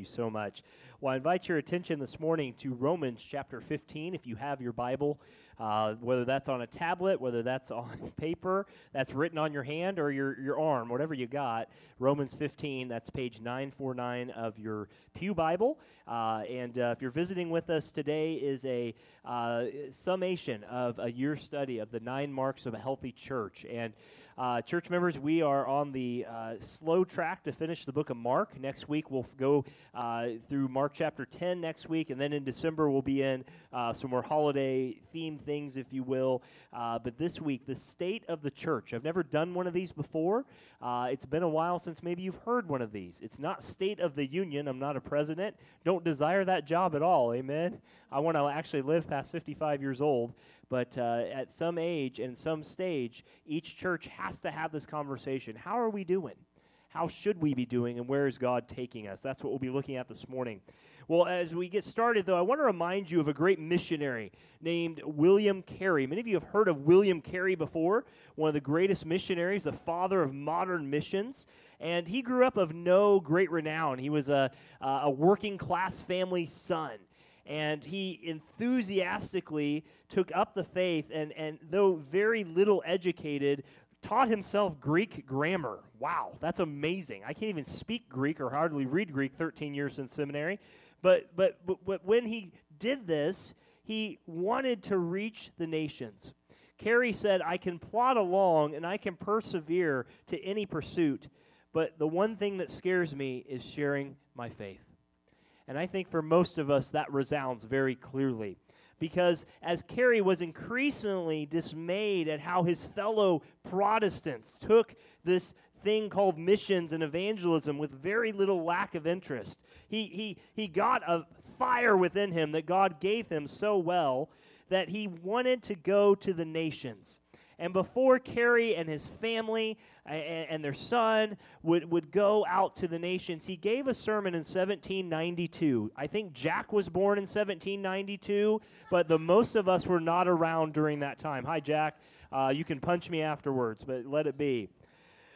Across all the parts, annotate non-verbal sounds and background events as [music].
you so much. Well, I invite your attention this morning to Romans chapter 15. If you have your Bible, uh, whether that's on a tablet, whether that's [laughs] on paper, that's written on your hand or your, your arm, whatever you got, Romans 15, that's page 949 of your Pew Bible. Uh, and uh, if you're visiting with us today, is a uh, summation of a year study of the nine marks of a healthy church. And uh, church members, we are on the uh, slow track to finish the book of Mark. Next week, we'll go uh, through Mark chapter 10 next week, and then in December, we'll be in uh, some more holiday themed things, if you will. Uh, but this week, the state of the church. I've never done one of these before. Uh, it's been a while since maybe you've heard one of these. It's not State of the Union. I'm not a president. Don't desire that job at all. Amen. I want to actually live past 55 years old. But uh, at some age and some stage, each church has to have this conversation. How are we doing? How should we be doing? And where is God taking us? That's what we'll be looking at this morning. Well, as we get started, though, I want to remind you of a great missionary named William Carey. Many of you have heard of William Carey before, one of the greatest missionaries, the father of modern missions. And he grew up of no great renown. He was a, a working class family son and he enthusiastically took up the faith and, and though very little educated taught himself greek grammar. Wow that's amazing. I can't even speak greek or hardly read greek 13 years in seminary. But but but, but when he did this he wanted to reach the nations. Carey said i can plod along and i can persevere to any pursuit but the one thing that scares me is sharing my faith and I think for most of us, that resounds very clearly. Because as Carey was increasingly dismayed at how his fellow Protestants took this thing called missions and evangelism with very little lack of interest, he, he, he got a fire within him that God gave him so well that he wanted to go to the nations. And before Carey and his family and, and, their son would, would go out to the nations, he gave a sermon in 1792. I think Jack was born in 1792, but the most of us were not around during that time. Hi, Jack. Uh, you can punch me afterwards, but let it be.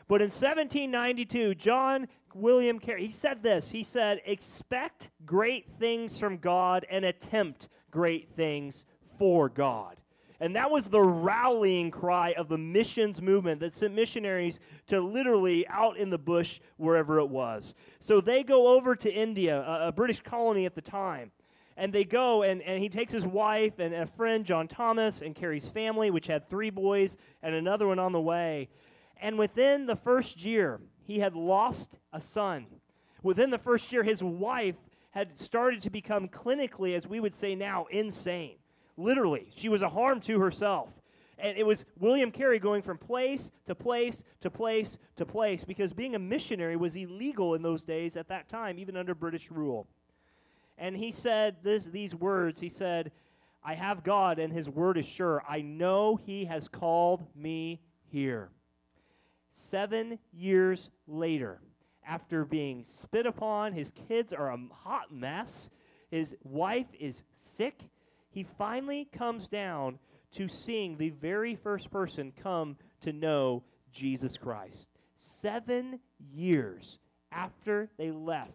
But in 1792, John William Carey, he said this. He said, Expect great things from God and attempt great things for God. And that was the rallying cry of the missions movement that sent missionaries to literally out in the bush wherever it was. So they go over to India, a, a British colony at the time. And they go, and, and he takes his wife and a friend, John Thomas, and Carey's family, which had three boys and another one on the way. And within the first year, he had lost a son. Within the first year, his wife had started to become clinically, as we would say now, insane. Literally, she was a harm to herself. And it was William Carey going from place to place to place to place because being a missionary was illegal in those days at that time, even under British rule. And he said this, these words He said, I have God, and his word is sure. I know he has called me here. Seven years later, after being spit upon, his kids are a hot mess, his wife is sick, he finally comes down to seeing the very first person come to know Jesus Christ. Seven years after they left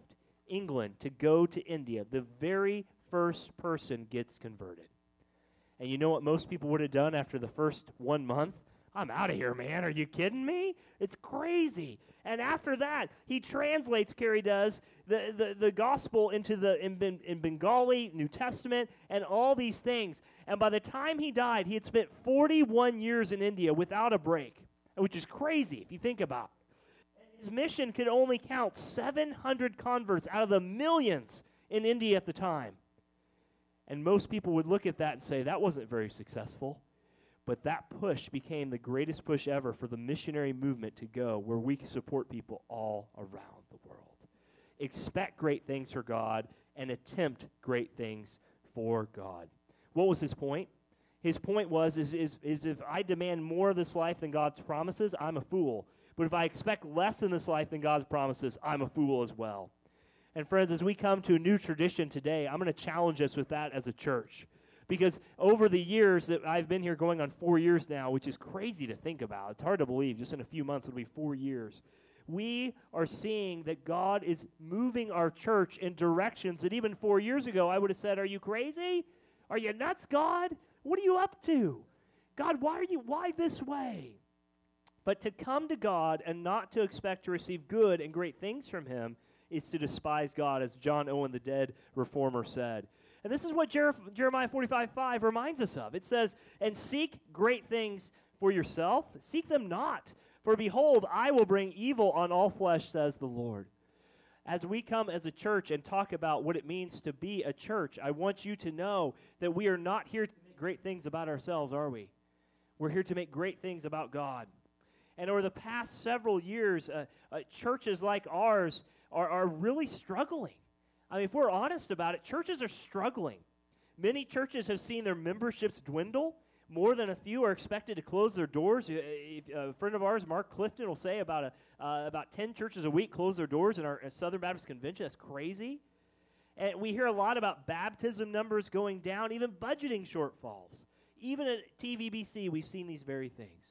England to go to India, the very first person gets converted. And you know what most people would have done after the first one month? I'm out of here, man. Are you kidding me? It's crazy. And after that, he translates, Carey does, the, the, the gospel into the in, in Bengali, New Testament, and all these things. And by the time he died, he had spent 41 years in India without a break, which is crazy if you think about it. His mission could only count 700 converts out of the millions in India at the time. And most people would look at that and say, that wasn't very successful. But that push became the greatest push ever for the missionary movement to go where we can support people all around the world. Expect great things for God and attempt great things for God. What was his point? His point was is, is, is if I demand more of this life than God's promises, I'm a fool. But if I expect less in this life than God's promises, I'm a fool as well. And friends, as we come to a new tradition today, I'm going to challenge us with that as a church. Because over the years that I've been here going on four years now, which is crazy to think about, it's hard to believe, just in a few months it'll be four years. We are seeing that God is moving our church in directions that even four years ago I would have said, Are you crazy? Are you nuts, God? What are you up to? God, why are you why this way? But to come to God and not to expect to receive good and great things from him is to despise God, as John Owen, the dead reformer, said. And this is what Jer- Jeremiah 45 5 reminds us of. It says, And seek great things for yourself, seek them not. For behold, I will bring evil on all flesh, says the Lord. As we come as a church and talk about what it means to be a church, I want you to know that we are not here to make great things about ourselves, are we? We're here to make great things about God. And over the past several years, uh, uh, churches like ours are, are really struggling. I mean, if we're honest about it, churches are struggling. Many churches have seen their memberships dwindle. More than a few are expected to close their doors. A friend of ours, Mark Clifton, will say about, a, uh, about 10 churches a week close their doors in our Southern Baptist Convention. That's crazy. And we hear a lot about baptism numbers going down, even budgeting shortfalls. Even at TVBC, we've seen these very things.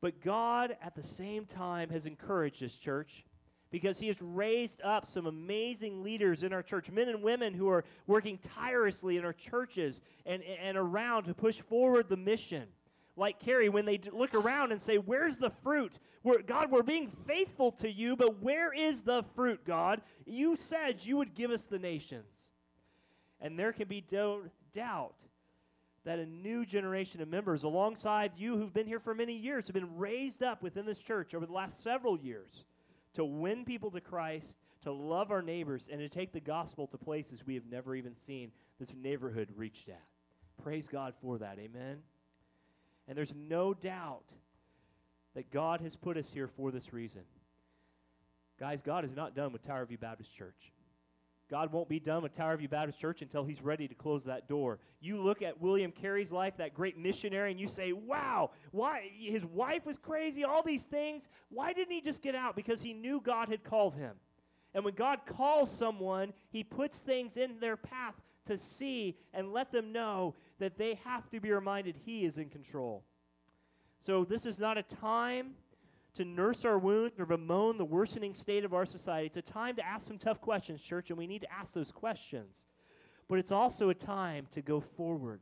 But God, at the same time, has encouraged this church because he has raised up some amazing leaders in our church, men and women who are working tirelessly in our churches and, and around to push forward the mission. Like Carey, when they look around and say, Where's the fruit? We're, God, we're being faithful to you, but where is the fruit, God? You said you would give us the nations. And there can be no doubt that a new generation of members, alongside you who've been here for many years, have been raised up within this church over the last several years to win people to Christ, to love our neighbors, and to take the gospel to places we have never even seen this neighborhood reached at. Praise God for that. Amen. And there's no doubt that God has put us here for this reason. Guys, God is not done with Tower View Baptist Church. God won't be done with Tower View Baptist Church until he's ready to close that door. You look at William Carey's life, that great missionary, and you say, wow, why? His wife was crazy, all these things. Why didn't he just get out? Because he knew God had called him. And when God calls someone, he puts things in their path to see and let them know that they have to be reminded he is in control. So this is not a time to nurse our wounds or bemoan the worsening state of our society. It's a time to ask some tough questions, church, and we need to ask those questions. But it's also a time to go forward,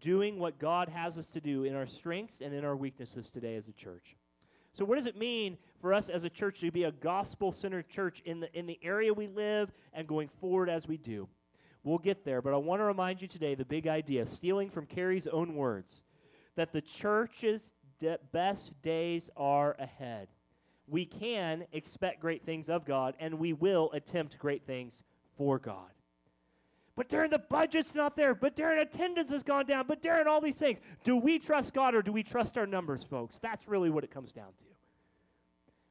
doing what God has us to do in our strengths and in our weaknesses today as a church. So, what does it mean for us as a church to be a gospel centered church in the, in the area we live and going forward as we do? We'll get there, but I want to remind you today the big idea, stealing from Carey's own words, that the church's de- best days are ahead. We can expect great things of God, and we will attempt great things for God. But Darren, the budget's not there. But Darren, attendance has gone down. But Darren, all these things. Do we trust God or do we trust our numbers, folks? That's really what it comes down to.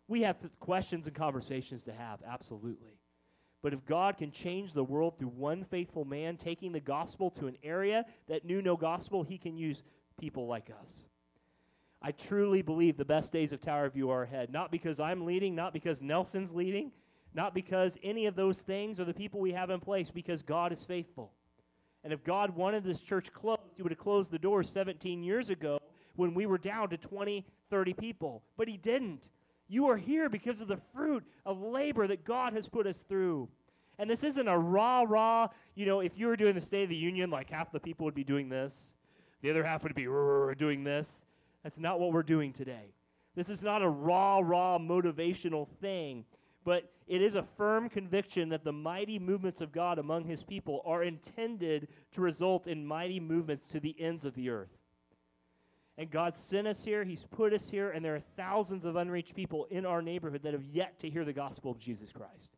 We have questions and conversations to have, absolutely. But if God can change the world through one faithful man taking the gospel to an area that knew no gospel, he can use people like us. I truly believe the best days of Tower View are ahead. Not because I'm leading, not because Nelson's leading, not because any of those things or the people we have in place, because God is faithful. And if God wanted this church closed, He would have closed the doors 17 years ago when we were down to 20, 30 people. But He didn't. You are here because of the fruit of labor that God has put us through. And this isn't a raw, raw, you know, if you were doing the State of the Union, like half the people would be doing this, the other half would be doing this. That's not what we're doing today. This is not a raw, raw motivational thing, but it is a firm conviction that the mighty movements of God among his people are intended to result in mighty movements to the ends of the earth. And God sent us here, He's put us here, and there are thousands of unreached people in our neighborhood that have yet to hear the gospel of Jesus Christ.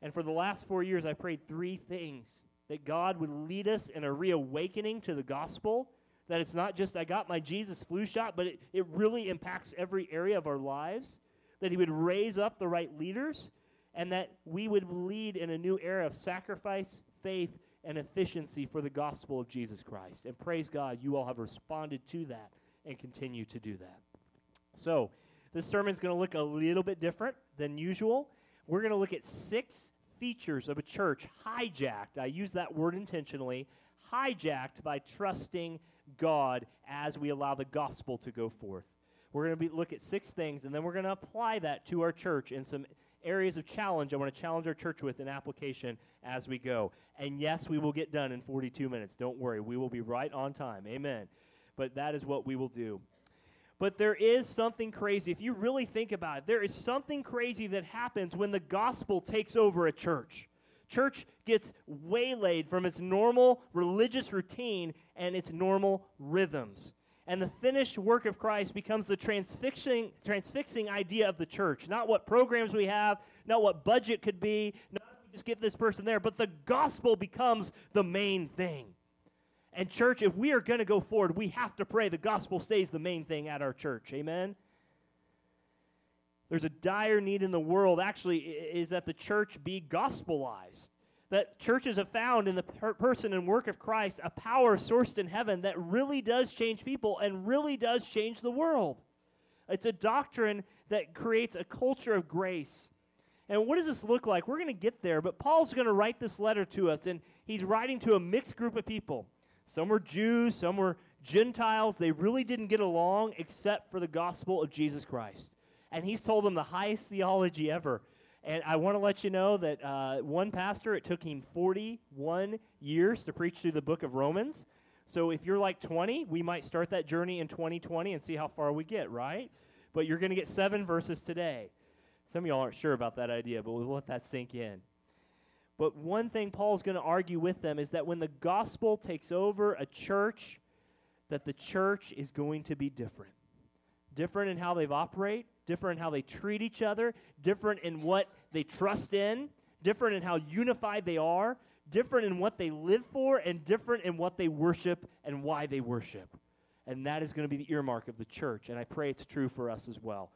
And for the last four years, I prayed three things that God would lead us in a reawakening to the gospel that it's not just I got my Jesus flu shot, but it, it really impacts every area of our lives. That He would raise up the right leaders and that we would lead in a new era of sacrifice, faith, and efficiency for the gospel of Jesus Christ. And praise God, you all have responded to that and continue to do that. So, this sermon is going to look a little bit different than usual. We're going to look at six features of a church hijacked. I use that word intentionally hijacked by trusting God as we allow the gospel to go forth. We're going to look at six things, and then we're going to apply that to our church in some areas of challenge I want to challenge our church with in application as we go. And yes, we will get done in 42 minutes. Don't worry, we will be right on time. Amen. But that is what we will do. But there is something crazy. If you really think about it, there is something crazy that happens when the gospel takes over a church. Church gets waylaid from its normal religious routine and its normal rhythms and the finished work of Christ becomes the transfixing, transfixing idea of the church. Not what programs we have, not what budget could be, not just get this person there, but the gospel becomes the main thing. And, church, if we are going to go forward, we have to pray the gospel stays the main thing at our church. Amen? There's a dire need in the world, actually, is that the church be gospelized that churches have found in the per- person and work of Christ a power sourced in heaven that really does change people and really does change the world. It's a doctrine that creates a culture of grace. And what does this look like? We're going to get there, but Paul's going to write this letter to us, and he's writing to a mixed group of people. Some were Jews, some were Gentiles. They really didn't get along except for the gospel of Jesus Christ. And he's told them the highest theology ever and I want to let you know that uh, one pastor, it took him 41 years to preach through the book of Romans. So if you're like 20, we might start that journey in 2020 and see how far we get, right? But you're going to get seven verses today. Some of y'all aren't sure about that idea, but we'll let that sink in. But one thing Paul's going to argue with them is that when the gospel takes over a church, that the church is going to be different. Different in how they operate, different in how they treat each other, different in what they trust in, different in how unified they are, different in what they live for, and different in what they worship and why they worship. And that is going to be the earmark of the church. And I pray it's true for us as well.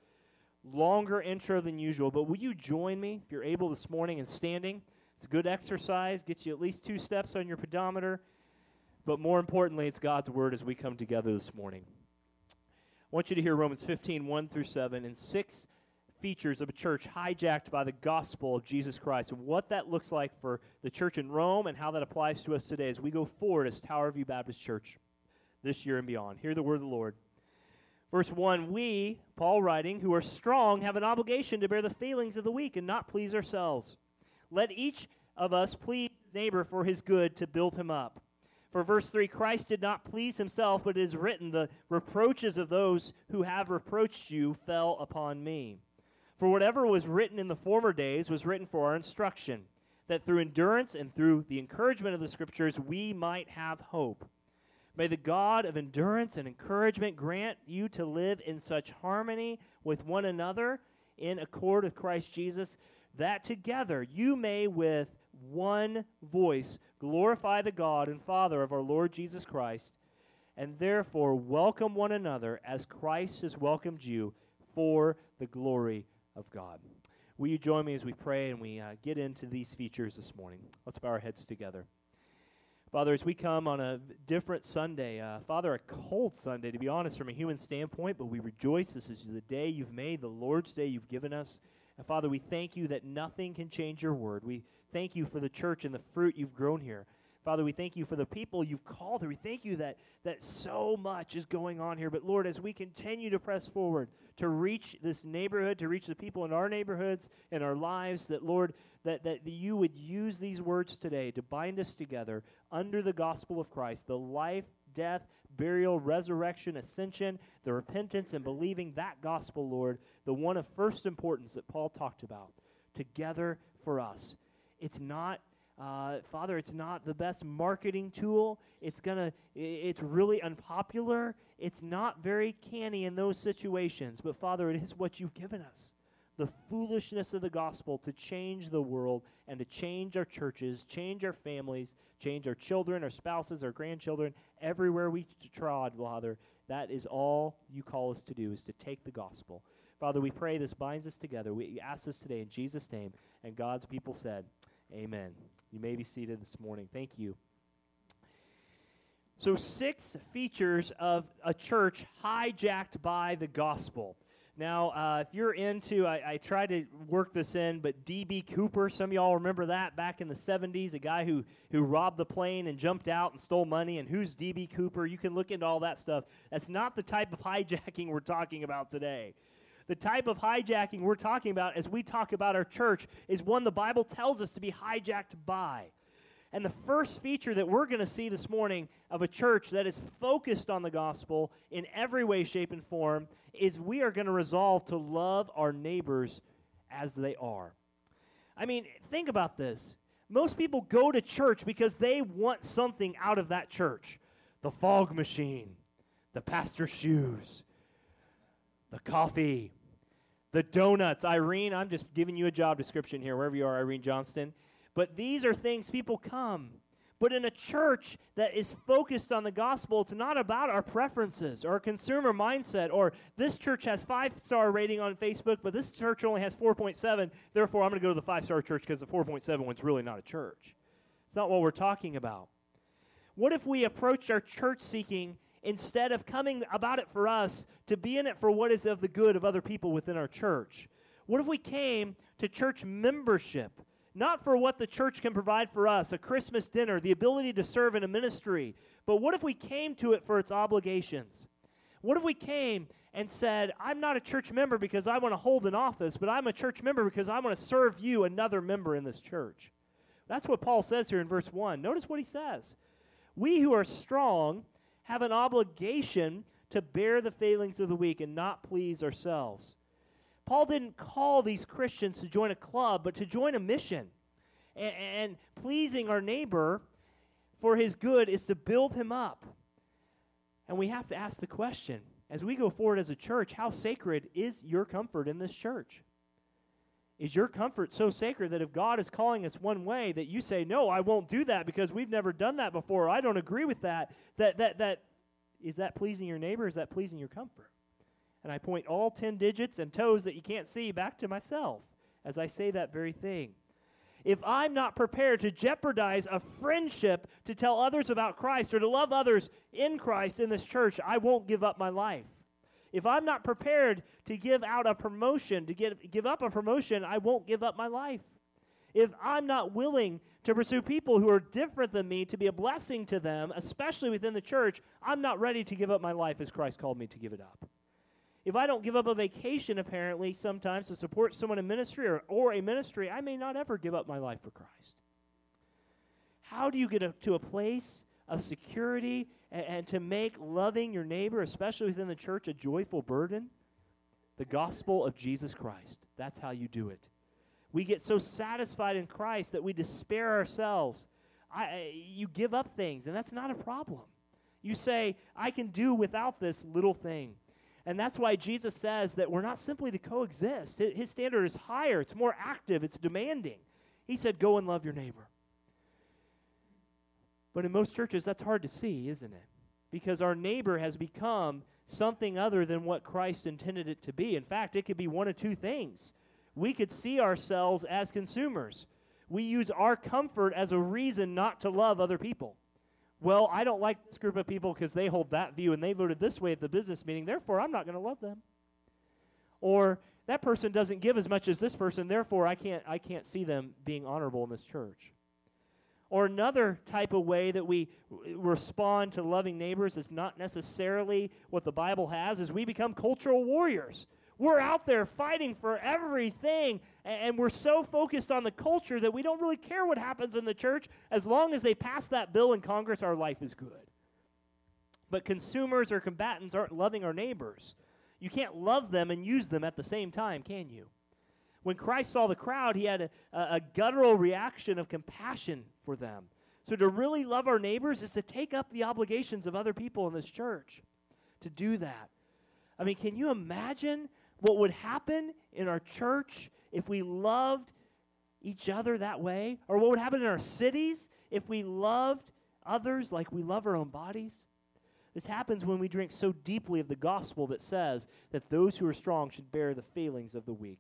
Longer intro than usual, but will you join me if you're able this morning and standing? It's good exercise, gets you at least two steps on your pedometer. But more importantly, it's God's word as we come together this morning. I want you to hear Romans 15, 1 through 7, and six features of a church hijacked by the gospel of Jesus Christ, and what that looks like for the church in Rome and how that applies to us today as we go forward as Tower View Baptist Church this year and beyond. Hear the word of the Lord. Verse 1 We, Paul writing, who are strong, have an obligation to bear the failings of the weak and not please ourselves. Let each of us please his neighbor for his good to build him up. For verse 3 Christ did not please himself, but it is written, The reproaches of those who have reproached you fell upon me. For whatever was written in the former days was written for our instruction, that through endurance and through the encouragement of the Scriptures we might have hope. May the God of endurance and encouragement grant you to live in such harmony with one another in accord with Christ Jesus, that together you may with one voice glorify the God and Father of our Lord Jesus Christ, and therefore welcome one another as Christ has welcomed you for the glory of God. Will you join me as we pray and we uh, get into these features this morning? Let's bow our heads together. Father, as we come on a different Sunday, uh, Father, a cold Sunday, to be honest, from a human standpoint, but we rejoice. This is the day you've made, the Lord's day you've given us. And Father, we thank you that nothing can change your word. We thank you for the church and the fruit you've grown here. Father, we thank you for the people you've called here. We thank you that, that so much is going on here. But Lord, as we continue to press forward to reach this neighborhood, to reach the people in our neighborhoods and our lives, that Lord, that, that you would use these words today to bind us together under the gospel of Christ, the life, death, burial, resurrection, ascension, the repentance and believing that gospel, Lord, the one of first importance that Paul talked about, together for us. It's not uh, Father, it's not the best marketing tool. It's gonna. It's really unpopular. It's not very canny in those situations. But Father, it is what you've given us. The foolishness of the gospel to change the world and to change our churches, change our families, change our children, our spouses, our grandchildren, everywhere we trod, Father. That is all you call us to do, is to take the gospel. Father, we pray this binds us together. We ask this today in Jesus' name. And God's people said, Amen. You may be seated this morning. Thank you. So, six features of a church hijacked by the gospel. Now, uh, if you're into, I, I tried to work this in, but D.B. Cooper, some of y'all remember that back in the 70s, a guy who, who robbed the plane and jumped out and stole money. And who's D.B. Cooper? You can look into all that stuff. That's not the type of [laughs] hijacking we're talking about today. The type of hijacking we're talking about as we talk about our church is one the Bible tells us to be hijacked by. And the first feature that we're going to see this morning of a church that is focused on the gospel in every way, shape, and form is we are going to resolve to love our neighbors as they are. I mean, think about this. Most people go to church because they want something out of that church the fog machine, the pastor's shoes, the coffee, the donuts. Irene, I'm just giving you a job description here, wherever you are, Irene Johnston. But these are things people come. But in a church that is focused on the gospel, it's not about our preferences or consumer mindset or this church has five star rating on Facebook, but this church only has 4.7. Therefore, I'm going to go to the five star church because the 4.7 one's really not a church. It's not what we're talking about. What if we approached our church seeking instead of coming about it for us to be in it for what is of the good of other people within our church? What if we came to church membership, not for what the church can provide for us, a Christmas dinner, the ability to serve in a ministry, but what if we came to it for its obligations? What if we came and said, I'm not a church member because I want to hold an office, but I'm a church member because I want to serve you, another member in this church? That's what Paul says here in verse 1. Notice what he says. We who are strong have an obligation to bear the failings of the weak and not please ourselves. Paul didn't call these Christians to join a club, but to join a mission. And, and, pleasing our neighbor for his good is to build him up. And we have to ask the question as we go forward as a church how sacred is your comfort in this church? Is your comfort so sacred that if God is calling us one way, that you say, No, I won't do that because we've never done that before, I don't agree with that, that, that, that is that pleasing your neighbor? Is that pleasing your comfort? And I point all 10 digits and toes that you can't see back to myself as I say that very thing. If I'm not prepared to jeopardize a friendship to tell others about Christ or to love others in Christ in this church, I won't give up my life. If I'm not prepared to give out a promotion, to get, give up a promotion, I won't give up my life. If I'm not willing to pursue people who are different than me to be a blessing to them, especially within the church, I'm not ready to give up my life as Christ called me to give it up. If I don't give up a vacation, apparently, sometimes to support someone in ministry or, or a ministry, I may not ever give up my life for Christ. How do you get a, to a place of security and, and to make loving your neighbor, especially within the church, a joyful burden? The gospel of Jesus Christ. That's how you do it. We get so satisfied in Christ that we despair ourselves. I, you give up things, and that's not a problem. You say, I can do without this little thing. And that's why Jesus says that we're not simply to coexist. His standard is higher, it's more active, it's demanding. He said, Go and love your neighbor. But in most churches, that's hard to see, isn't it? Because our neighbor has become something other than what Christ intended it to be. In fact, it could be one of two things. We could see ourselves as consumers. We use our comfort as a reason not to love other people. Well, I don't like this group of people because they hold that view and they voted this way at the business meeting, therefore I'm not going to love them. Or that person doesn't give as much as this person, therefore I can't I can't see them being honorable in this church. Or another type of way that we respond to loving neighbors is not necessarily what the Bible has, is we become cultural warriors. We're out there fighting for everything, and we're so focused on the culture that we don't really care what happens in the church. As long as they pass that bill in Congress, our life is good. But consumers or combatants aren't loving our neighbors. You can't love them and use them at the same time, can you? When Christ saw the crowd, he had a, a, guttural reaction of compassion for them. So to really love our neighbors is to take up the obligations of other people in this church. To do that. I mean, can you imagine what would happen in our church if we loved each other that way? Or what would happen in our cities if we loved others like we love our own bodies? This happens when we drink so deeply of the gospel that says that those who are strong should bear the failings of the weak.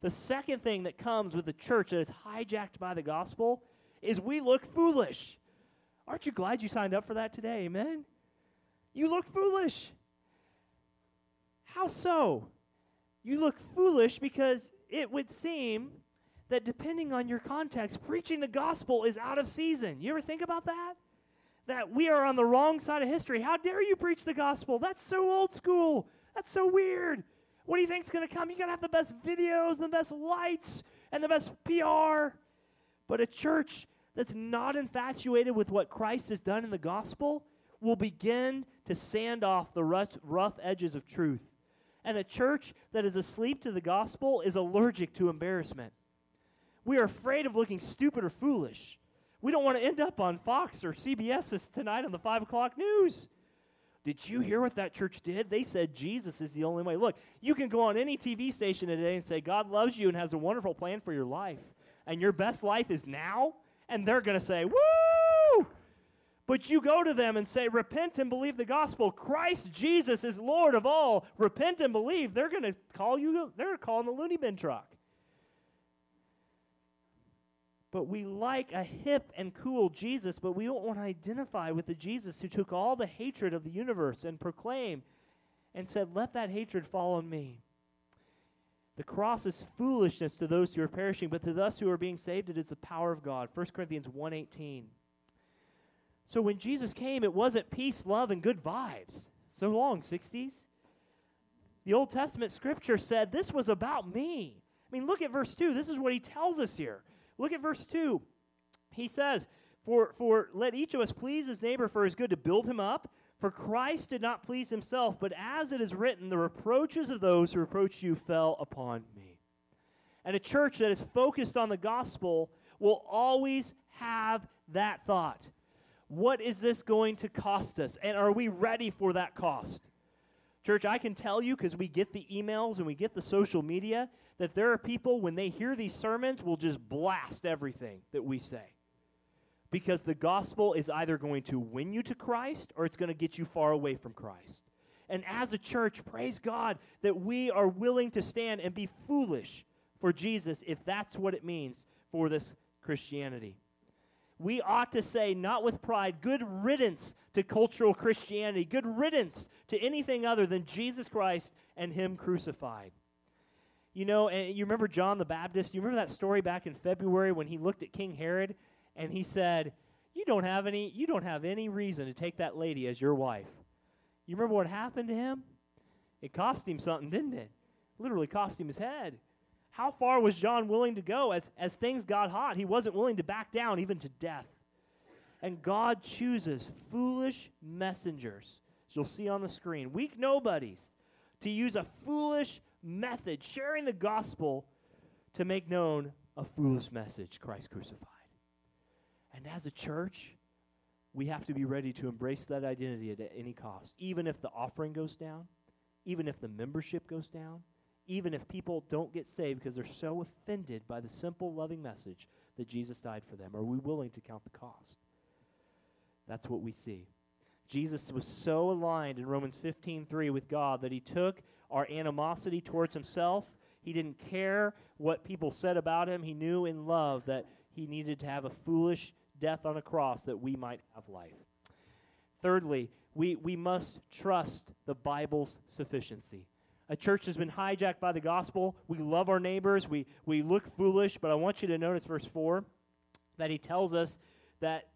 The second thing that comes with the church that is hijacked by the gospel is we look foolish. Aren't you glad you signed up for that today? Amen? You look foolish. How so? You look foolish because it would seem that depending on your context, preaching the gospel is out of season. You ever think about that? That we are on the wrong side of history. How dare you preach the gospel? That's so old school. That's so weird. What do you think's going to come? You got to have the best videos, the best lights, and the best PR. But a church that's not infatuated with what Christ has done in the gospel will begin to sand off the rough, rough edges of truth. And a church that is asleep to the gospel is allergic to embarrassment. We are afraid of looking stupid or foolish. We don't want to end up on Fox or CBS tonight on the 5 o'clock news. Did you hear what that church did? They said Jesus is the only way. Look, you can go on any TV station today and say God loves you and has a wonderful plan for your life, and your best life is now, and they're going to say, Woo! But you go to them and say, Repent and believe the gospel. Christ Jesus is Lord of all. Repent and believe. They're going to call you, they're calling the loony bin truck but we like a hip and cool Jesus, but we don't want to identify with the Jesus who took all the hatred of the universe and proclaimed and said, Let that hatred fall on me. The cross is foolishness to those who are perishing, but to us who are being saved, it is the power of God. 1 Corinthians 1.18. So when Jesus came, it wasn't peace, love, and good vibes. So long, 60s. The Old Testament scripture said this was about me. I mean, look at verse 2. This is what he tells us here. Look at verse 2. He says, for, for let each of us please his neighbor for his good to build him up. For Christ did not please himself, but as it is written, the reproaches of those who reproach you fell upon me. And a church that is focused on the gospel will always have that thought. What is this going to cost us? And are we ready for that cost? Church, I can tell you because we get the emails and we get the social media that there are people, when they hear these sermons, will just blast everything that we say. Because the gospel is either going to win you to Christ or it's going to get you far away from Christ. And as a church, praise God that we are willing to stand and be foolish for Jesus if that's what it means for this Christianity. We ought to say, not with pride, good riddance to cultural Christianity, good riddance to anything other than Jesus Christ and Him crucified. You know, and you remember John the Baptist? You remember that story back in February when he looked at King Herod and he said, "You don't have any you don't have any reason to take that lady as your wife." You remember what happened to him? It cost him something, didn't it? Literally cost him his head. How far was John willing to go as as things got hot? He wasn't willing to back down even to death. And God chooses foolish messengers, as you'll see on the screen, weak nobodies, to use a foolish method, sharing the gospel to make known a foolish message Christ crucified. And as a church, we have to be ready to embrace that identity at any cost, even if the offering goes down, even if the membership goes down, even if people don't get saved because they're so offended by the simple, loving message that Jesus died for them. Are we willing to count the cost? That's what we see. Jesus was so aligned in Romans 15:3 with God that he took our animosity towards himself. He didn't care what people said about him. He knew in love that he needed to have a foolish death on a cross that we might have life. Thirdly, we, we must trust the Bible's sufficiency. A church has been hijacked by the gospel. We love our neighbors. We, we look foolish, but I want you to notice verse 4 that he tells us that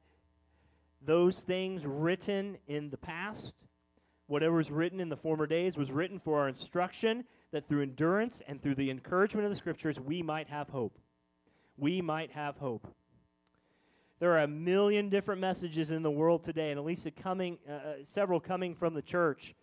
those things written in the past Whatever was written in the former days was written for our instruction, that through endurance and through the encouragement of the Scriptures, we might have hope. We might have hope. There are a million different messages in the world today, and at least coming, uh, uh, several coming from the church.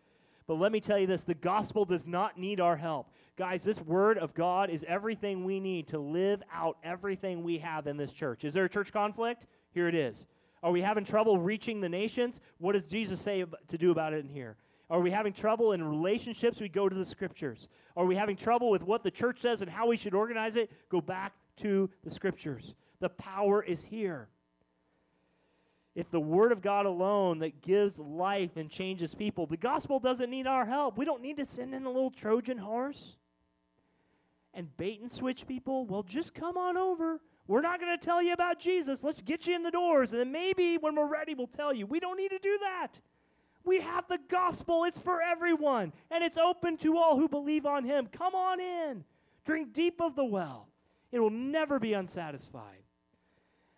But let me tell you this the gospel does not need our help. Guys, this word of God is everything we need to live out everything we have in this church. Is there a church conflict? Here it is. Are we having trouble reaching the nations? What does Jesus say to do about it in here? Are we having trouble in relationships? We go to the scriptures. Are we having trouble with what the church says and how we should organize it? Go back to the scriptures. The power is here. if the Word of God alone that gives life and changes people, the gospel doesn't need our help. We don't need to send in a little Trojan horse and bait and switch people. Well, just come on over. We're not going to tell you about Jesus. Let's get you in the doors. And then maybe when we're ready, we'll tell you. We don't need to do that. We have the gospel. It's for everyone, and it's open to all who believe on him. Come on in. Drink deep of the well. It will never be unsatisfied.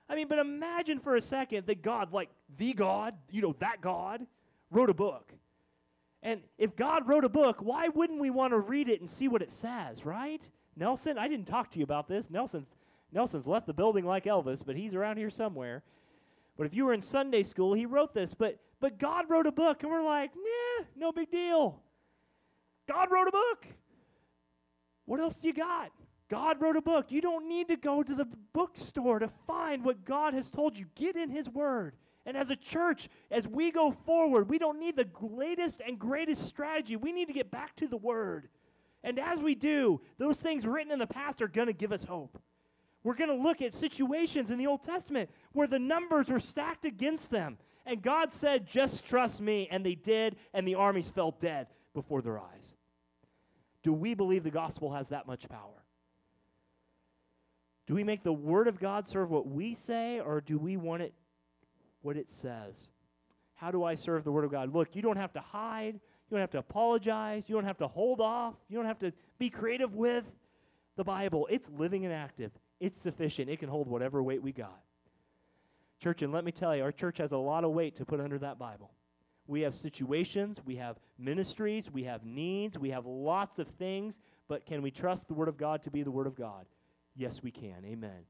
I mean, but imagine for a second that God, like the God, you know, that God, wrote a book. And if God wrote a book, why wouldn't we want to read it and see what it says, right? Nelson, I didn't talk to you about this. Nelson's Nelson's left the building like Elvis, but he's around here somewhere. But if you were in Sunday school, he wrote this. But but God wrote a book, and we're like, nah, no big deal. God wrote a book. What else do you got? God wrote a book. You don't need to go to the bookstore to find what God has told you. Get in His Word. And as a church, as we go forward, we don't need the latest and greatest strategy. We need to get back to the Word. And as we do, those things written in the past are going to give us hope. We're going to look at situations in the Old Testament where the numbers were stacked against them. And God said, Just trust me. And they did, and the armies fell dead before their eyes. Do we believe the gospel has that much power? Do we make the Word of God serve what we say, or do we want it what it says? How do I serve the Word of God? Look, you don't have to hide. You don't have to apologize. You don't have to hold off. You don't have to be creative with the Bible. It's living and active, it's sufficient. It can hold whatever weight we got. Church, and let me tell you, our church has a lot of weight to put under that Bible. We have situations, we have ministries, we have needs, we have lots of things, but can we trust the Word of God to be the Word of God? Yes, we can. Amen.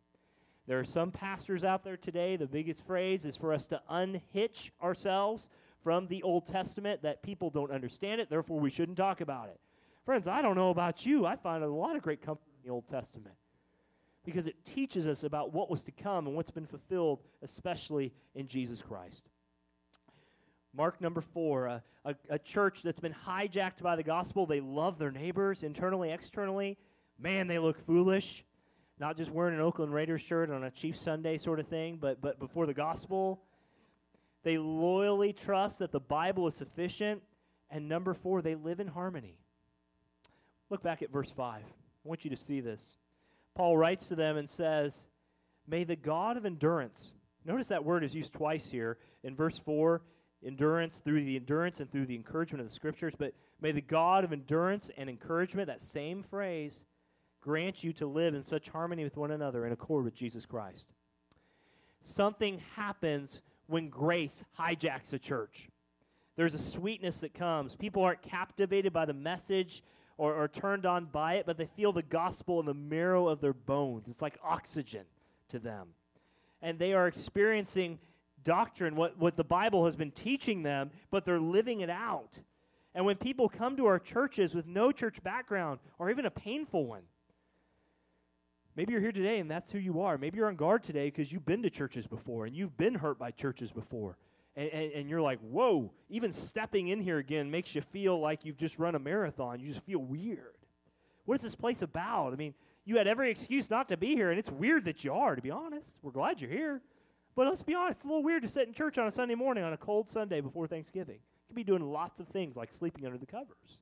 There are some pastors out there today, the biggest phrase is for us to unhitch ourselves from the Old Testament, that people don't understand it, therefore we shouldn't talk about it. Friends, I don't know about you. I find a lot of great comfort in the Old Testament because it teaches us about what was to come and what's been fulfilled, especially in Jesus Christ. Mark number four, a, a, a, church that's been hijacked by the gospel. They love their neighbors internally, externally. Man, they look foolish not just wearing an Oakland Raiders shirt on a Chief Sunday sort of thing, but, but before the gospel. They loyally trust that the Bible is sufficient. And number four, they live in harmony. Look back at verse 5. I want you to see this. Paul writes to them and says, May the God of endurance, notice that word is used twice here. In verse 4, endurance, through the endurance and through the encouragement of the scriptures, but may the God of endurance and encouragement, that same phrase, grant you to live in such harmony with one another in accord with Jesus Christ. Something happens when grace hijacks a church. There's a sweetness that comes. People aren't captivated by the message or, or turned on by it, but they feel the gospel in the marrow of their bones. It's like oxygen to them. And they are experiencing doctrine, what, what the Bible has been teaching them, but they're living it out. And when people come to our churches with no church background or even a painful one, Maybe you're here today and that's who you are. Maybe you're on guard today because you've been to churches before and you've been hurt by churches before. And, and, and, you're like, whoa, even stepping in here again makes you feel like you've just run a marathon. You just feel weird. What is this place about? I mean, you had every excuse not to be here, and it's weird that you are, to be honest. We're glad you're here. But let's be honest, it's a little weird to sit in church on a Sunday morning on a cold Sunday before Thanksgiving. You could be doing lots of things like sleeping under the covers.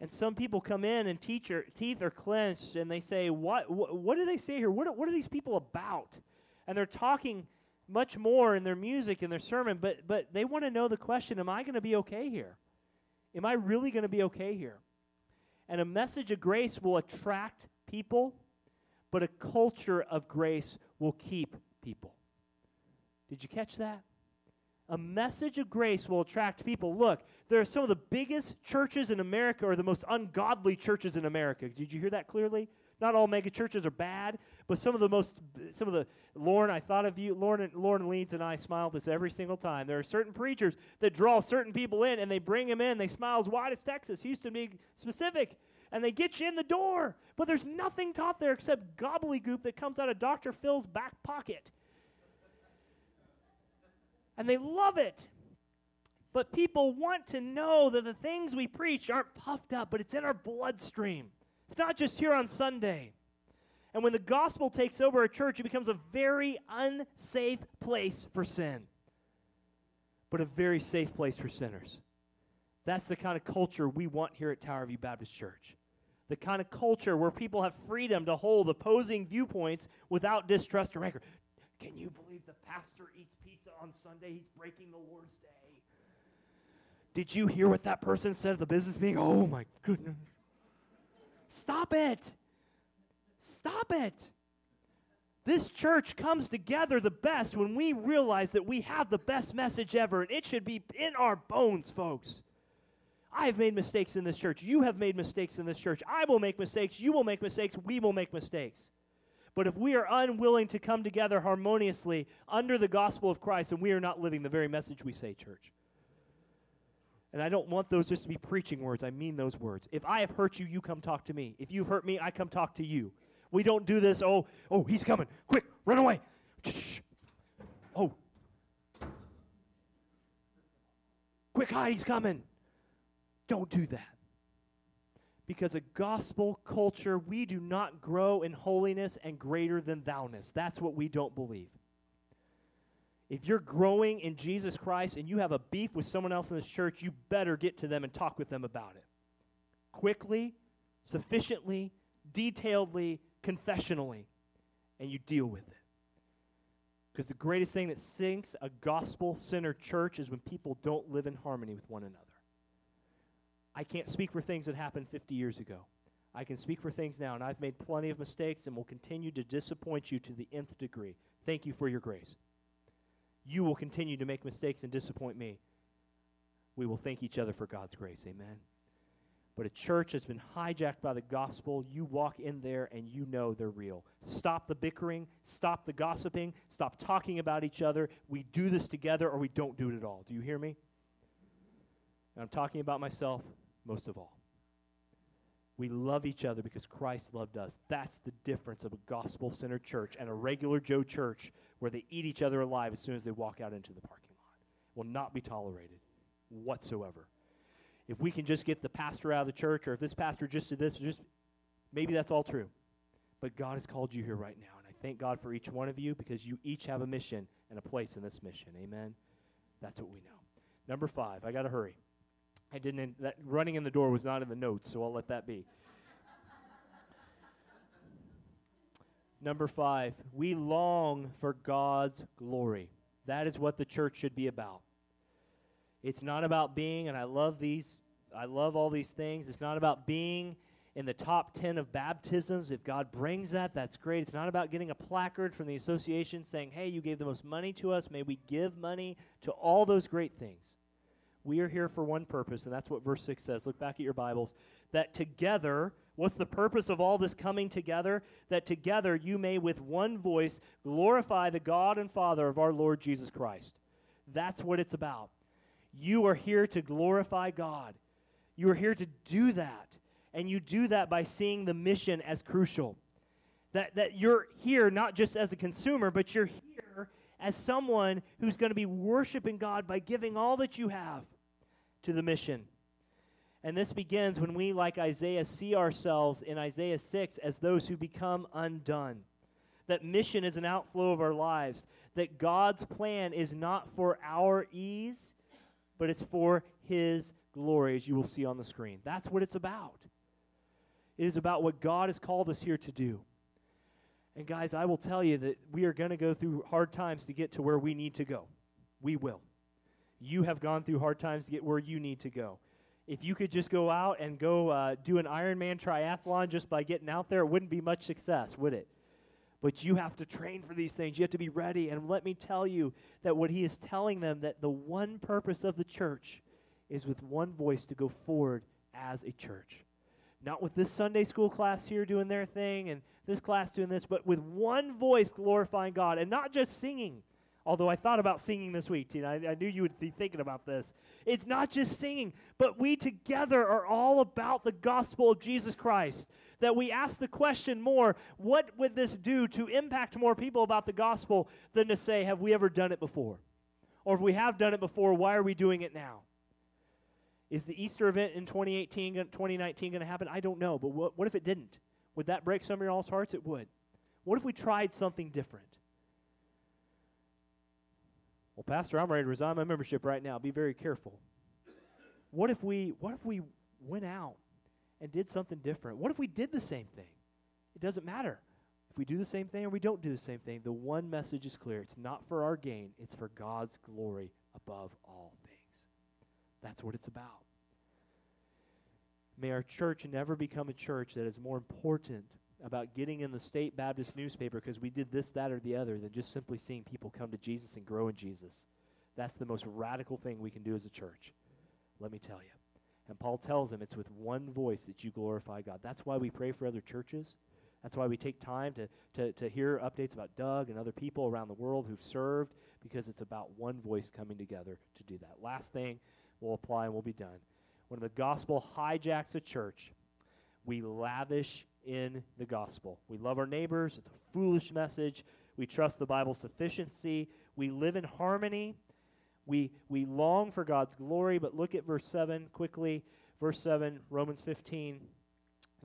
And some people come in and teeth are clenched and they say, what, what, what do they say here? What, what are these people about? And they're talking much more in their music and their sermon, but, but they want to know the question Am I going to be okay here? Am I really going to be okay here? And a message of grace will attract people, but a culture of grace will keep people. Did you catch that? A message of grace will attract people. Look, there are some of the biggest churches in America or the most ungodly churches in America. Did you hear that clearly? Not all mega churches are bad, but some of the most, some of the, Lauren, I thought of you, Lauren, Lauren Leeds and I smile this every single time. There are certain preachers that draw certain people in and they bring them in. They smile as wide as Texas, Houston being specific, and they get you in the door. But there's nothing taught there except gobbledygook that comes out of Dr. Phil's back pocket. And they love it. But people want to know that the things we preach aren't puffed up, but it's in our bloodstream. It's not just here on Sunday. And when the gospel takes over a church, it becomes a very unsafe place for sin, but a very safe place for sinners. That's the kind of culture we want here at Tower View Baptist Church. The kind of culture where people have freedom to hold opposing viewpoints without distrust or rancor. Can you believe the pastor eats pizza on Sunday? He's breaking the Lord's day. Did you hear what that person said at the business meeting? Oh my goodness. Stop it. Stop it. This church comes together the best when we realize that we have the best message ever, and it should be in our bones, folks. I have made mistakes in this church. You have made mistakes in this church. I will make mistakes. You will make mistakes. We will make mistakes. But if we are unwilling to come together harmoniously under the gospel of Christ, then we are not living the very message we say, church. And I don't want those just to be preaching words. I mean those words. If I have hurt you, you come talk to me. If you've hurt me, I come talk to you. We don't do this, oh, oh, he's coming. Quick, run away. Oh. Quick hide, he's coming. Don't do that. Because a gospel culture, we do not grow in holiness and greater than thou-ness. That's what we don't believe. If you're growing in Jesus Christ and you have a beef with someone else in this church, you better get to them and talk with them about it. Quickly, sufficiently, detailedly, confessionally, and you deal with it. Because the greatest thing that sinks a gospel centered church is when people don't live in harmony with one another. I can't speak for things that happened 50 years ago. I can speak for things now, and I've made plenty of mistakes and will continue to disappoint you to the nth degree. Thank you for your grace. You will continue to make mistakes and disappoint me. We will thank each other for God's grace. Amen. But a church has been hijacked by the gospel. You walk in there and you know they're real. Stop the bickering, stop the gossiping, stop talking about each other. We do this together or we don't do it at all. Do you hear me? And I'm talking about myself most of all. We love each other because Christ loved us. That's the difference of a gospel centered church and a regular Joe church where they eat each other alive as soon as they walk out into the parking lot. Will not be tolerated whatsoever. If we can just get the pastor out of the church, or if this pastor just did this, just maybe that's all true. But God has called you here right now, and I thank God for each one of you because you each have a mission and a place in this mission. Amen. That's what we know. Number five, I got to hurry. I didn't. That running in the door was not in the notes, so I'll let that be. Number five, we long for God's glory. That is what the church should be about. It's not about being, and I love these, I love all these things. It's not about being in the top 10 of baptisms. If God brings that, that's great. It's not about getting a placard from the association saying, hey, you gave the most money to us. May we give money to all those great things. We are here for one purpose, and that's what verse 6 says. Look back at your Bibles. That together, what's the purpose of all this coming together? That together you may with one voice glorify the God and Father of our Lord Jesus Christ. That's what it's about. You are here to glorify God. You are here to do that. And you do that by seeing the mission as crucial. That, that you're here not just as a consumer, but you're here as someone who's going to be worshiping God by giving all that you have to the mission. And this begins when we, like Isaiah, see ourselves in Isaiah 6 as those who become undone. That mission is an outflow of our lives. That God's plan is not for our ease, but it's for His glory, as you will see on the screen. That's what it's about. It is about what God has called us here to do. And guys, I will tell you that we are going to go through hard times to get to where we need to go. We will you have gone through hard times to get where you need to go. If you could just go out and go uh, do an Ironman triathlon just by getting out there, it wouldn't be much success, would it? But you have to train for these things. You have to be ready. And let me tell you that what he is telling them that the one purpose of the church is with one voice to go forward as a church. Not with this Sunday school class here doing their thing and this class doing this, but with one voice glorifying God and not just singing Although I thought about singing this week, Tina. I, I knew you would be thinking about this. It's not just singing, but we together are all about the gospel of Jesus Christ. That we ask the question more what would this do to impact more people about the gospel than to say, have we ever done it before? Or if we have done it before, why are we doing it now? Is the Easter event in 2018, 2019 going to happen? I don't know. But what, what if it didn't? Would that break some of y'all's hearts? It would. What if we tried something different? Well, Pastor, I'm ready to resign my membership right now. Be very careful. What if we what if we went out and did something different? What if we did the same thing? It doesn't matter. If we do the same thing or we don't do the same thing, the one message is clear. It's not for our gain, it's for God's glory above all things. That's what it's about. May our church never become a church that is more important about getting in the state Baptist newspaper because we did this, that, or the other than just simply seeing people come to Jesus and grow in Jesus. That's the most radical thing we can do as a church. Let me tell you. And Paul tells him it's with one voice that you glorify God. That's why we pray for other churches. That's why we take time to, to, to hear updates about Doug and other people around the world who've served, because it's about one voice coming together to do that. Last thing we'll apply and we'll be done. When the gospel hijacks a church, we lavish in the gospel. We love our neighbors. It's a foolish message. We trust the Bible's sufficiency. We live in harmony. We, we long for God's glory. But look at verse 7 quickly. Verse 7, Romans 15.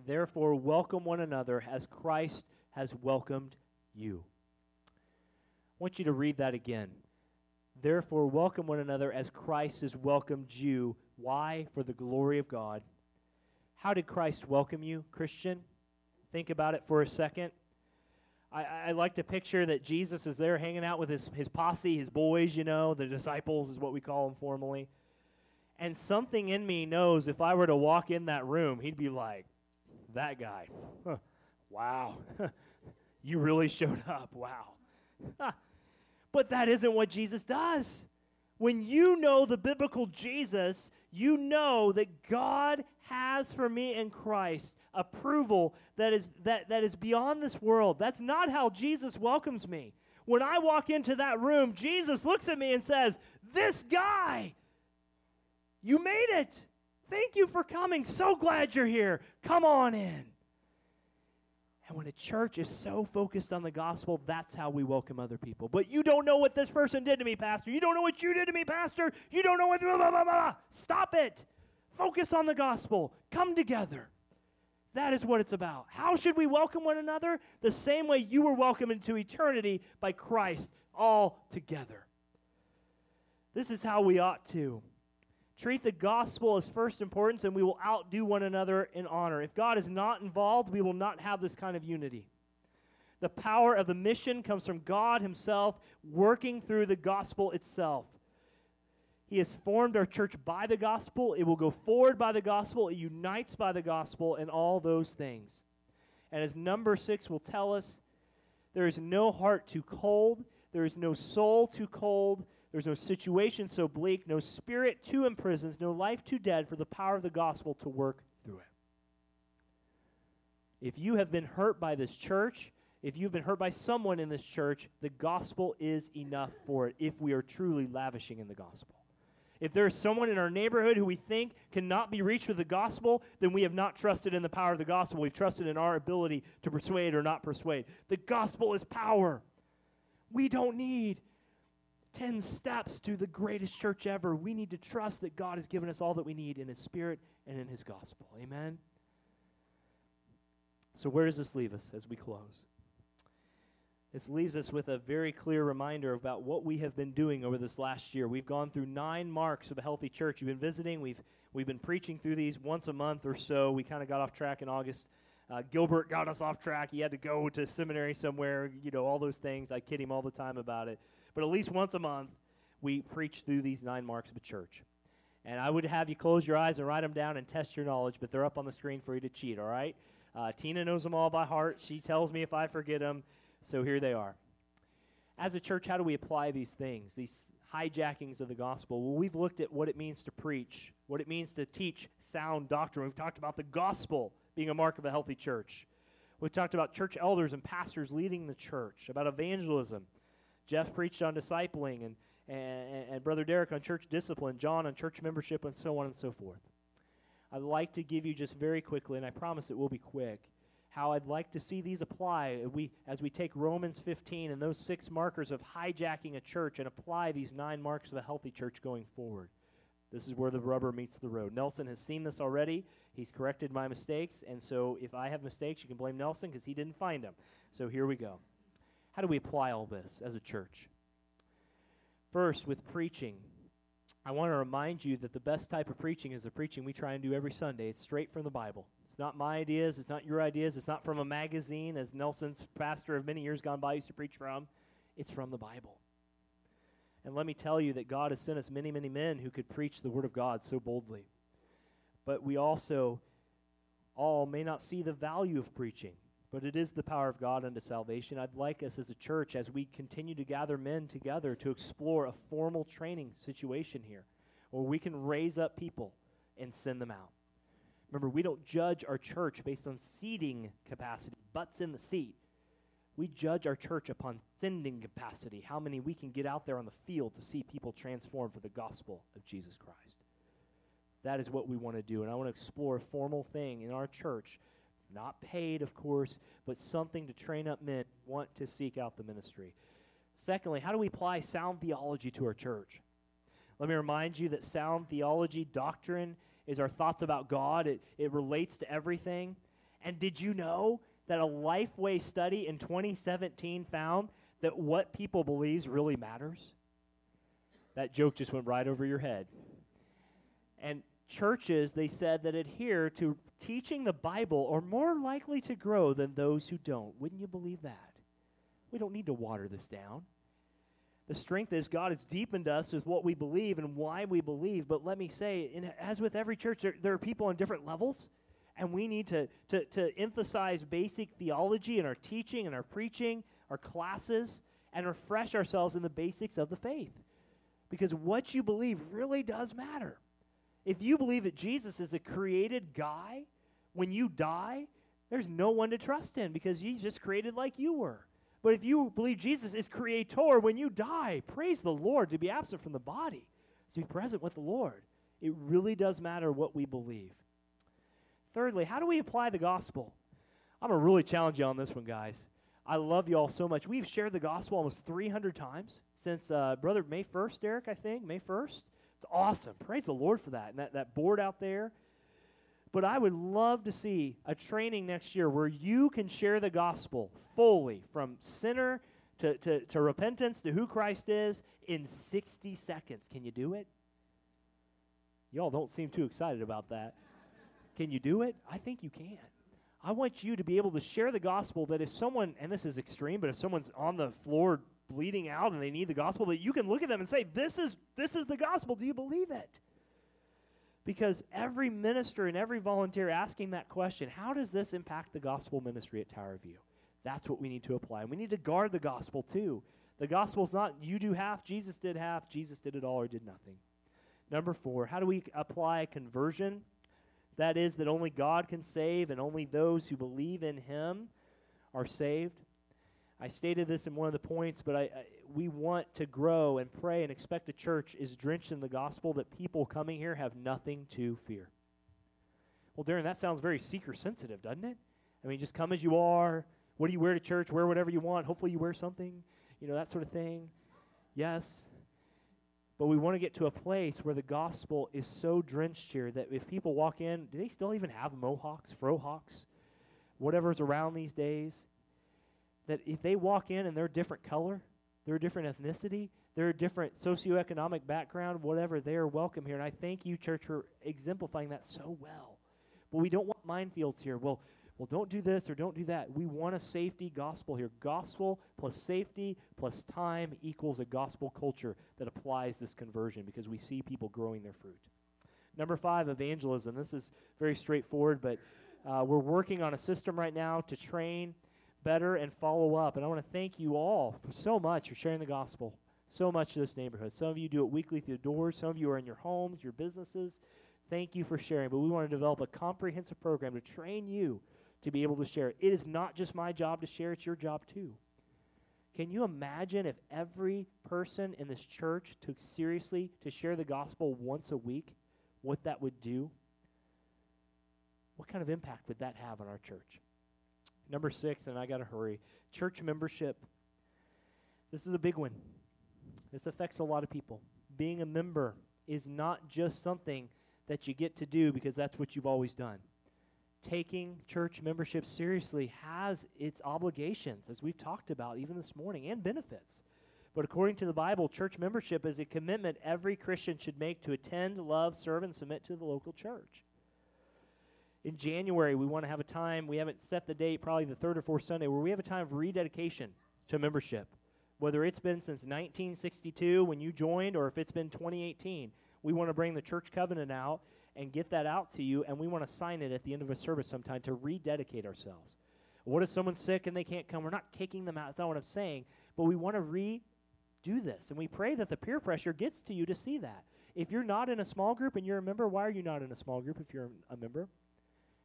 Therefore, welcome one another as Christ has welcomed you. I want you to read that again. Therefore, welcome one another as Christ has welcomed you. Why? For the glory of God. How did Christ welcome you, Christian? Think about it for a second. I, I, like to picture that Jesus is there hanging out with his, his posse, his boys, you know, the disciples is what we call them formally. And something in me knows if I were to walk in that room, he'd be like, that guy. Huh. Wow. [laughs] you really showed up. Wow. [laughs] but that isn't what Jesus does. When you know the biblical Jesus, you know that God has for me in Christ approval that is that, that is beyond this world. That's not how Jesus welcomes me. When I walk into that room, Jesus looks at me and says, This guy, you made it. Thank you for coming. So glad you're here. Come on in. And when a church is so focused on the gospel, that's how we welcome other people. But you don't know what this person did to me, Pastor. You don't know what you did to me, Pastor. You don't know what. Blah, blah, blah. Stop it. Focus on the gospel. Come together. That is what it's about. How should we welcome one another? The same way you were welcomed into eternity by Christ, all together. This is how we ought to. Treat the gospel as first importance, and we will outdo one another in honor. If God is not involved, we will not have this kind of unity. The power of the mission comes from God Himself working through the gospel itself. He has formed our church by the gospel. It will go forward by the gospel. It unites by the gospel and all those things. And as number six will tell us, there is no heart too cold, there is no soul too cold, there's no situation so bleak, no spirit too imprisoned, no life too dead for the power of the gospel to work through it. If you have been hurt by this church, if you've been hurt by someone in this church, the gospel is enough for it if we are truly lavishing in the gospel. If there is someone in our neighborhood who we think cannot be reached with the gospel, then we have not trusted in the power of the gospel. We've trusted in our ability to persuade or not persuade. The gospel is power. We don't need 10 steps to the greatest church ever. We need to trust that God has given us all that we need in His Spirit and in His gospel. Amen? So, where does this leave us as we close? This leaves us with a very clear reminder about what we have been doing over this last year. We've gone through nine marks of a healthy church. You've been visiting, we've, we've been preaching through these once a month or so. We kind of got off track in August. Uh, Gilbert got us off track. He had to go to seminary somewhere, you know, all those things. I kid him all the time about it. But at least once a month, we preach through these nine marks of a church. And I would have you close your eyes and write them down and test your knowledge, but they're up on the screen for you to cheat, all right? Uh, Tina knows them all by heart. She tells me if I forget them. So here they are. As a church, how do we apply these things, these hijackings of the gospel? Well, we've looked at what it means to preach, what it means to teach sound doctrine. We've talked about the gospel being a mark of a healthy church. We've talked about church elders and pastors leading the church, about evangelism. Jeff preached on discipling, and, and, and Brother Derek on church discipline, John on church membership, and so on and so forth. I'd like to give you just very quickly, and I promise it will be quick, how I'd like to see these apply we, as we take Romans 15 and those six markers of hijacking a church and apply these nine marks of a healthy church going forward. This is where the rubber meets the road. Nelson has seen this already. He's corrected my mistakes. And so if I have mistakes, you can blame Nelson because he didn't find them. So here we go. How do we apply all this as a church? First, with preaching, I want to remind you that the best type of preaching is the preaching we try and do every Sunday. It's straight from the Bible. Not my ideas, it's not your ideas, it's not from a magazine, as Nelson's pastor of many years gone by used to preach from. It's from the Bible. And let me tell you that God has sent us many, many men who could preach the Word of God so boldly. But we also all may not see the value of preaching but it is the power of God unto salvation. I'd like us as a church, as we continue to gather men together, to explore a formal training situation here where we can raise up people and send them out. Remember, we don't judge our church based on seating capacity, butts in the seat. We judge our church upon sending capacity, how many we can get out there on the field to see people transformed for the gospel of Jesus Christ. That is what we want to do. And I want to explore a formal thing in our church not paid, of course, but something to train up men want to seek out the ministry. Secondly, how do we apply sound theology to our church? Let me remind you that sound theology, doctrine, is our thoughts about God. It, it relates to everything. And did you know that a Lifeway study in 2017 found that what people believes really matters? That joke just went right over your head. And churches, they said, that adhere to teaching the Bible are more likely to grow than those who don't. Wouldn't you believe that? We don't need to water this down. The strength is God has deepened us with what we believe and why we believe. But let me say, in, as with every church, there, there are people on different levels, and we need to, to, to emphasize basic theology in our teaching and our preaching, our classes, and refresh ourselves in the basics of the faith. Because what you believe really does matter. If you believe that Jesus is a created guy, when you die, there's no one to trust in because he's just created like you were. But if you believe Jesus is creator, when you die, praise the Lord to be absent from the body, to be present with the Lord. It really does matter what we believe. Thirdly, how do we apply the gospel? I'm going to really challenge you on this one, guys. I love you all so much. We've shared the gospel almost 300 times since uh, Brother May 1st, Derek, I think, May 1st. It's awesome. Praise the Lord for that. And that, that board out there. But I would love to see a training next year where you can share the gospel fully from sinner to, to, to repentance to who Christ is in 60 seconds. Can you do it? Y'all don't seem too excited about that. Can you do it? I think you can. I want you to be able to share the gospel that if someone, and this is extreme, but if someone's on the floor bleeding out and they need the gospel, that you can look at them and say, This is this is the gospel. Do you believe it? Because every minister and every volunteer asking that question, how does this impact the gospel ministry at Tower View? That's what we need to apply. And we need to guard the gospel too. The gospel is not you do half, Jesus did half, Jesus did it all or did nothing. Number four, how do we apply conversion? That is, that only God can save and only those who believe in Him are saved. I stated this in one of the points, but I, I, we want to grow and pray and expect a church is drenched in the gospel that people coming here have nothing to fear. Well, Darren, that sounds very seeker sensitive, doesn't it? I mean, just come as you are. What do you wear to church? Wear whatever you want. Hopefully, you wear something, you know, that sort of thing. Yes. But we want to get to a place where the gospel is so drenched here that if people walk in, do they still even have mohawks, frohawks, whatever's around these days? That if they walk in and they're a different color, they're a different ethnicity, they're a different socioeconomic background, whatever, they are welcome here. And I thank you, church, for exemplifying that so well. But we don't want minefields here. Well, well, don't do this or don't do that. We want a safety gospel here. Gospel plus safety plus time equals a gospel culture that applies this conversion because we see people growing their fruit. Number five, evangelism. This is very straightforward, but uh, we're working on a system right now to train better and follow up. And I want to thank you all for so much for sharing the gospel so much to this neighborhood. Some of you do it weekly through the doors, some of you are in your homes, your businesses. Thank you for sharing. But we want to develop a comprehensive program to train you to be able to share. It is not just my job to share, it's your job too. Can you imagine if every person in this church took seriously to share the gospel once a week, what that would do? What kind of impact would that have on our church? Number six, and I got to hurry church membership. This is a big one. This affects a lot of people. Being a member is not just something that you get to do because that's what you've always done. Taking church membership seriously has its obligations, as we've talked about even this morning, and benefits. But according to the Bible, church membership is a commitment every Christian should make to attend, love, serve, and submit to the local church. In January, we want to have a time, we haven't set the date, probably the third or fourth Sunday, where we have a time of rededication to membership. Whether it's been since 1962 when you joined or if it's been 2018, we want to bring the church covenant out and get that out to you, and we want to sign it at the end of a service sometime to rededicate ourselves. What if someone's sick and they can't come? We're not kicking them out. That's not what I'm saying. But we want to redo this. And we pray that the peer pressure gets to you to see that. If you're not in a small group and you're a member, why are you not in a small group if you're a member?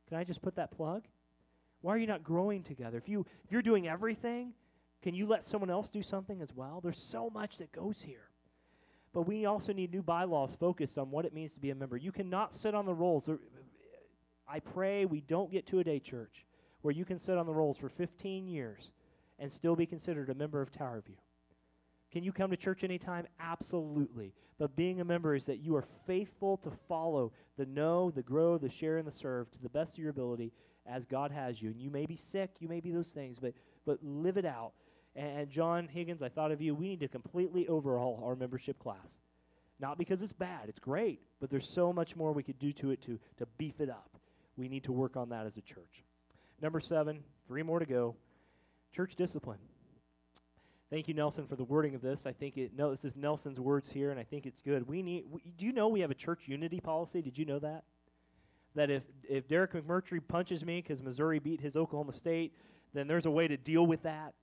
Can I just put that plug? Why are you not growing together? If you if you're doing everything, can you let someone else do something as well? There's so much that goes here. But we also need new bylaws focused on what it means to be a member. You cannot sit on the rolls. I pray we don't get to a day church where you can sit on the rolls for 15 years and still be considered a member of Tower View. Can you come to church anytime? Absolutely. But being a member is that you are faithful to follow the know, the grow, the share, and the serve to the best of your ability as God has you. And you may be sick, you may be those things, but, but live it out. And, John Higgins, I thought of you. We need to completely overhaul our membership class. Not because it's bad, it's great, but there's so much more we could do to it to, to beef it up. We need to work on that as a church. Number seven, three more to go church discipline. Thank you, Nelson, for the wording of this. I think it. No, this is Nelson's words here, and I think it's good. We need. We, do you know we have a church unity policy? Did you know that? That if if Derek McMurtry punches me because Missouri beat his Oklahoma State, then there's a way to deal with that.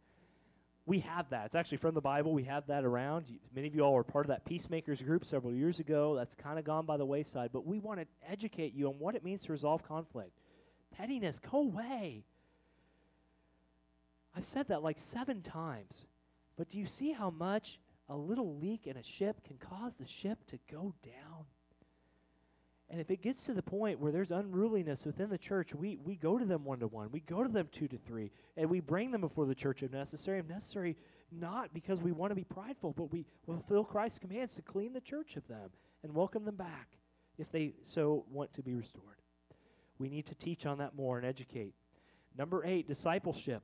We have that. It's actually from the Bible. We have that around. Many of you all were part of that peacemakers group several years ago. That's kind of gone by the wayside. But we want to educate you on what it means to resolve conflict. Pettiness, go away. I've said that like seven times. But do you see how much a little leak in a ship can cause the ship to go down? And if it gets to the point where there's unruliness within the church, we, we go to them one to one. We go to them two to three. And we bring them before the church if necessary. If necessary, not because we want to be prideful, but we fulfill Christ's commands to clean the church of them and welcome them back if they so want to be restored. We need to teach on that more and educate. Number eight, discipleship.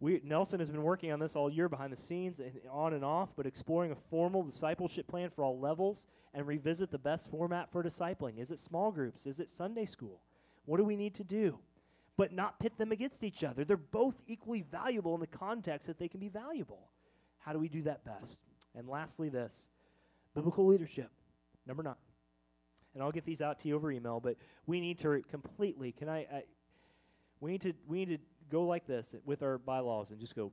We, Nelson has been working on this all year behind the scenes and on and off, but exploring a formal discipleship plan for all levels and revisit the best format for discipling. Is it small groups? Is it Sunday school? What do we need to do? But not pit them against each other. They're both equally valuable in the context that they can be valuable. How do we do that best? And lastly, this biblical leadership. Number nine. And I'll get these out to you over email, but we need to completely, can I, I we need to, we need to go like this with our bylaws and just go,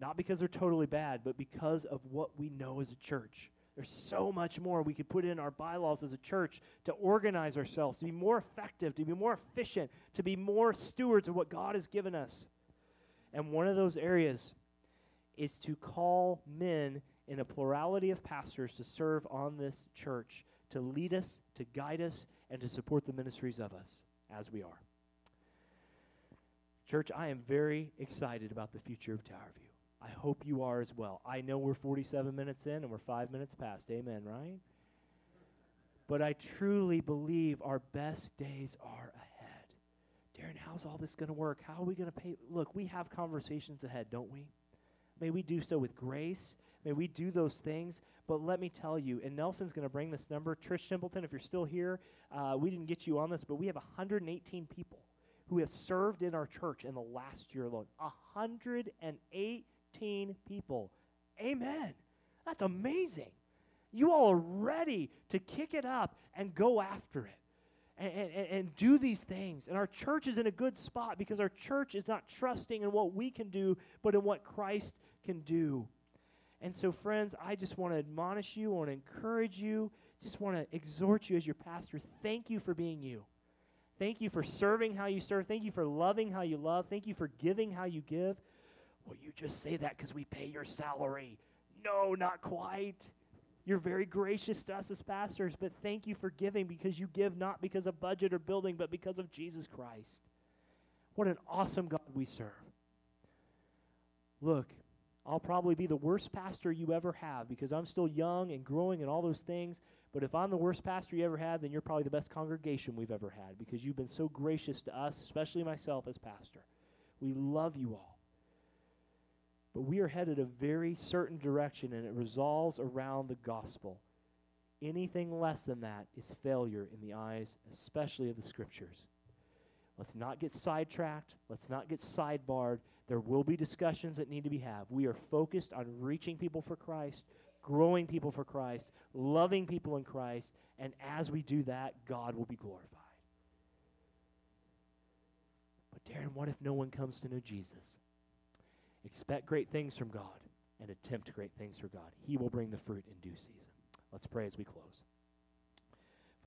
not because they're totally bad, but because of what we know as a church. There's so much more we could put in our bylaws as a church to organize ourselves, to be more effective, to be more efficient, to be more stewards of what God has given us. And one of those areas is to call men in a plurality of pastors to serve on this church, to lead us, to guide us, and to support the ministries of us as we are. Church, I am very excited about the future of Tower View. I hope you are as well. I know we're 47 minutes in and we're five minutes past. Amen, right? But I truly believe our best days are ahead. Darren, how's all this going to work? How are we going to pay? Look, we have conversations ahead, don't we? May we do so with grace. May we do those things. But let me tell you, and Nelson's going to bring this number. Trish Templeton, if you're still here, uh, we didn't get you on this, but we have 118 people who have served in our church in the last year alone. 118 people. Amen. That's amazing. You all are ready to kick it up and go after it. And, and, and, do these things. And our church is in a good spot because our church is not trusting in what we can do, but in what Christ can do. And so, friends, I just want to admonish you, I want to encourage you, just want to exhort you as your pastor. Thank you for being you. Thank you for serving how you serve. Thank you for loving how you love. Thank you for giving how you give. Well, you just say that because we pay your salary. No, not quite. You're very gracious to us as pastors, but thank you for giving because you give not because of budget or building, but because of Jesus Christ. What an awesome God we serve. Look, I'll probably be the worst pastor you ever have because I'm still young and growing and all those things. But if I'm the worst pastor you ever had, then you're probably the best congregation we've ever had because you've been so gracious to us, especially myself as pastor. We love you all. But we are headed a very certain direction, and it resolves around the gospel. Anything less than that is failure in the eyes, especially of the scriptures. Let's not get sidetracked. Let's not get sidebarred. There will be discussions that need to be had. We are focused on reaching people for Christ, growing people for Christ, loving people in Christ, and as we do that, God will be glorified. But, Darren, what if no one comes to know Jesus? Expect great things from God and attempt great things for God. He will bring the fruit in due season. Let's pray as we close.